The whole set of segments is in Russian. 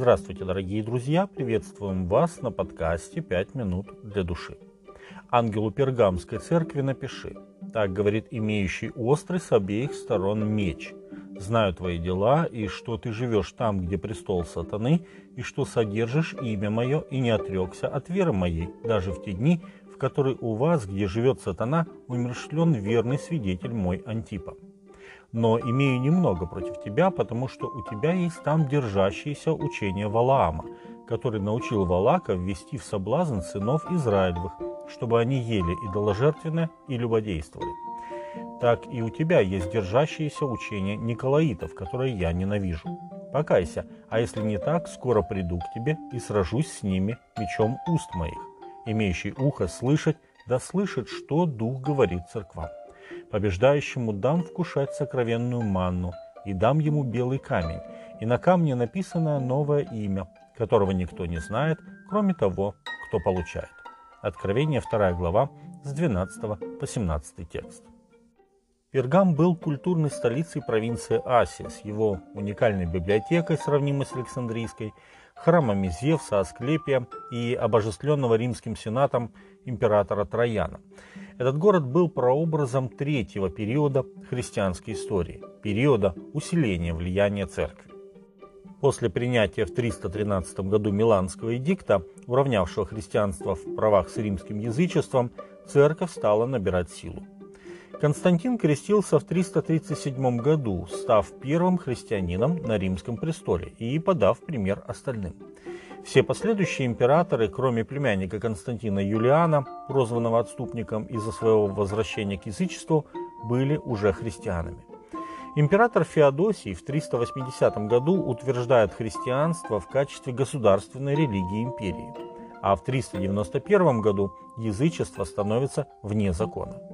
Здравствуйте, дорогие друзья! Приветствуем вас на подкасте «Пять минут для души». Ангелу Пергамской церкви напиши. Так говорит имеющий острый с обеих сторон меч. Знаю твои дела, и что ты живешь там, где престол сатаны, и что содержишь имя мое, и не отрекся от веры моей, даже в те дни, в которые у вас, где живет сатана, умершлен верный свидетель мой Антипа но имею немного против тебя, потому что у тебя есть там держащееся учение Валаама, который научил Валака ввести в соблазн сынов Израилевых, чтобы они ели идоложертвенное и любодействовали. Так и у тебя есть держащееся учение Николаитов, которое я ненавижу. Покайся, а если не так, скоро приду к тебе и сражусь с ними мечом уст моих. Имеющий ухо слышать, да слышит, что Дух говорит церквам. Побеждающему дам вкушать сокровенную манну, и дам ему белый камень, и на камне написано новое имя, которого никто не знает, кроме того, кто получает. Откровение 2 глава с 12 по 17 текст. Пергам был культурной столицей провинции Асия с его уникальной библиотекой, сравнимой с Александрийской, храмами Зевса, Асклепия и обожествленного римским сенатом императора Трояна. Этот город был прообразом третьего периода христианской истории, периода усиления влияния церкви. После принятия в 313 году Миланского эдикта, уравнявшего христианство в правах с римским язычеством, церковь стала набирать силу. Константин крестился в 337 году, став первым христианином на римском престоле и подав пример остальным. Все последующие императоры, кроме племянника Константина Юлиана, прозванного отступником из-за своего возвращения к язычеству, были уже христианами. Император Феодосий в 380 году утверждает христианство в качестве государственной религии империи, а в 391 году язычество становится вне закона.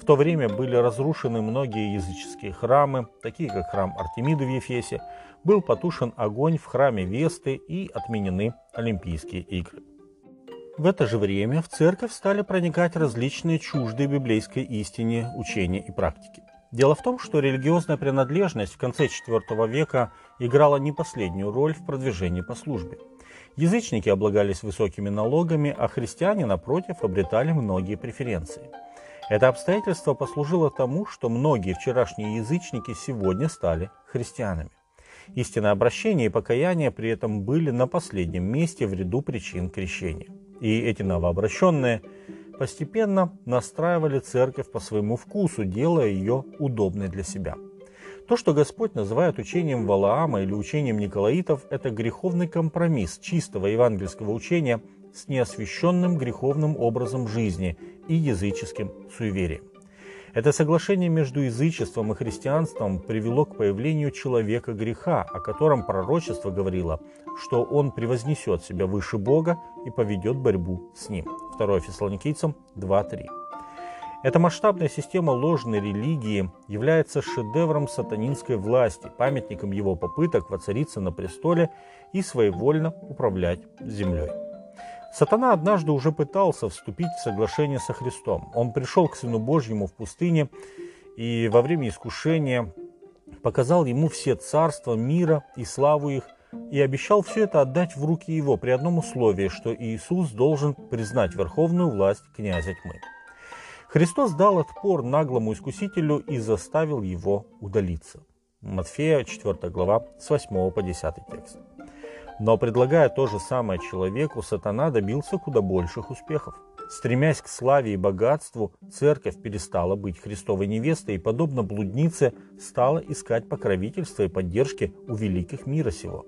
В то время были разрушены многие языческие храмы, такие как храм Артемиды в Ефесе, был потушен огонь в храме Весты и отменены Олимпийские игры. В это же время в церковь стали проникать различные чуждые библейской истине учения и практики. Дело в том, что религиозная принадлежность в конце IV века играла не последнюю роль в продвижении по службе. Язычники облагались высокими налогами, а христиане, напротив, обретали многие преференции. Это обстоятельство послужило тому, что многие вчерашние язычники сегодня стали христианами. Истинное обращение и покаяние при этом были на последнем месте в ряду причин крещения. И эти новообращенные постепенно настраивали церковь по своему вкусу, делая ее удобной для себя. То, что Господь называет учением Валаама или учением Николаитов, это греховный компромисс чистого евангельского учения с неосвященным греховным образом жизни и языческим суеверием. Это соглашение между язычеством и христианством привело к появлению человека греха, о котором пророчество говорило, что он превознесет себя выше Бога и поведет борьбу с ним. 2 Фессалоникийцам 2.3. Эта масштабная система ложной религии является шедевром сатанинской власти, памятником его попыток воцариться на престоле и своевольно управлять землей. Сатана однажды уже пытался вступить в соглашение со Христом. Он пришел к Сыну Божьему в пустыне и во время искушения показал ему все царства мира и славу их, и обещал все это отдать в руки его при одном условии, что Иисус должен признать верховную власть князя тьмы. Христос дал отпор наглому искусителю и заставил его удалиться. Матфея 4 глава с 8 по 10 текст. Но предлагая то же самое человеку, сатана добился куда больших успехов. Стремясь к славе и богатству, церковь перестала быть Христовой невестой и, подобно блуднице, стала искать покровительства и поддержки у великих мира сего.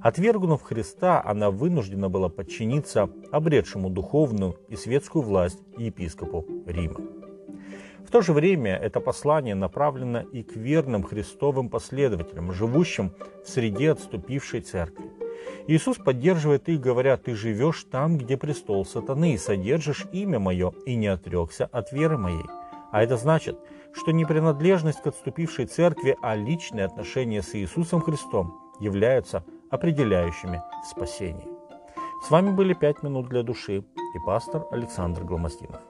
Отвергнув Христа, она вынуждена была подчиниться обретшему духовную и светскую власть епископу Рима. В то же время это послание направлено и к верным христовым последователям, живущим в среде отступившей церкви. Иисус поддерживает их, говоря, «Ты живешь там, где престол сатаны, и содержишь имя мое, и не отрекся от веры моей». А это значит, что не принадлежность к отступившей церкви, а личные отношения с Иисусом Христом являются определяющими в спасении. С вами были «Пять минут для души» и пастор Александр Гломостинов.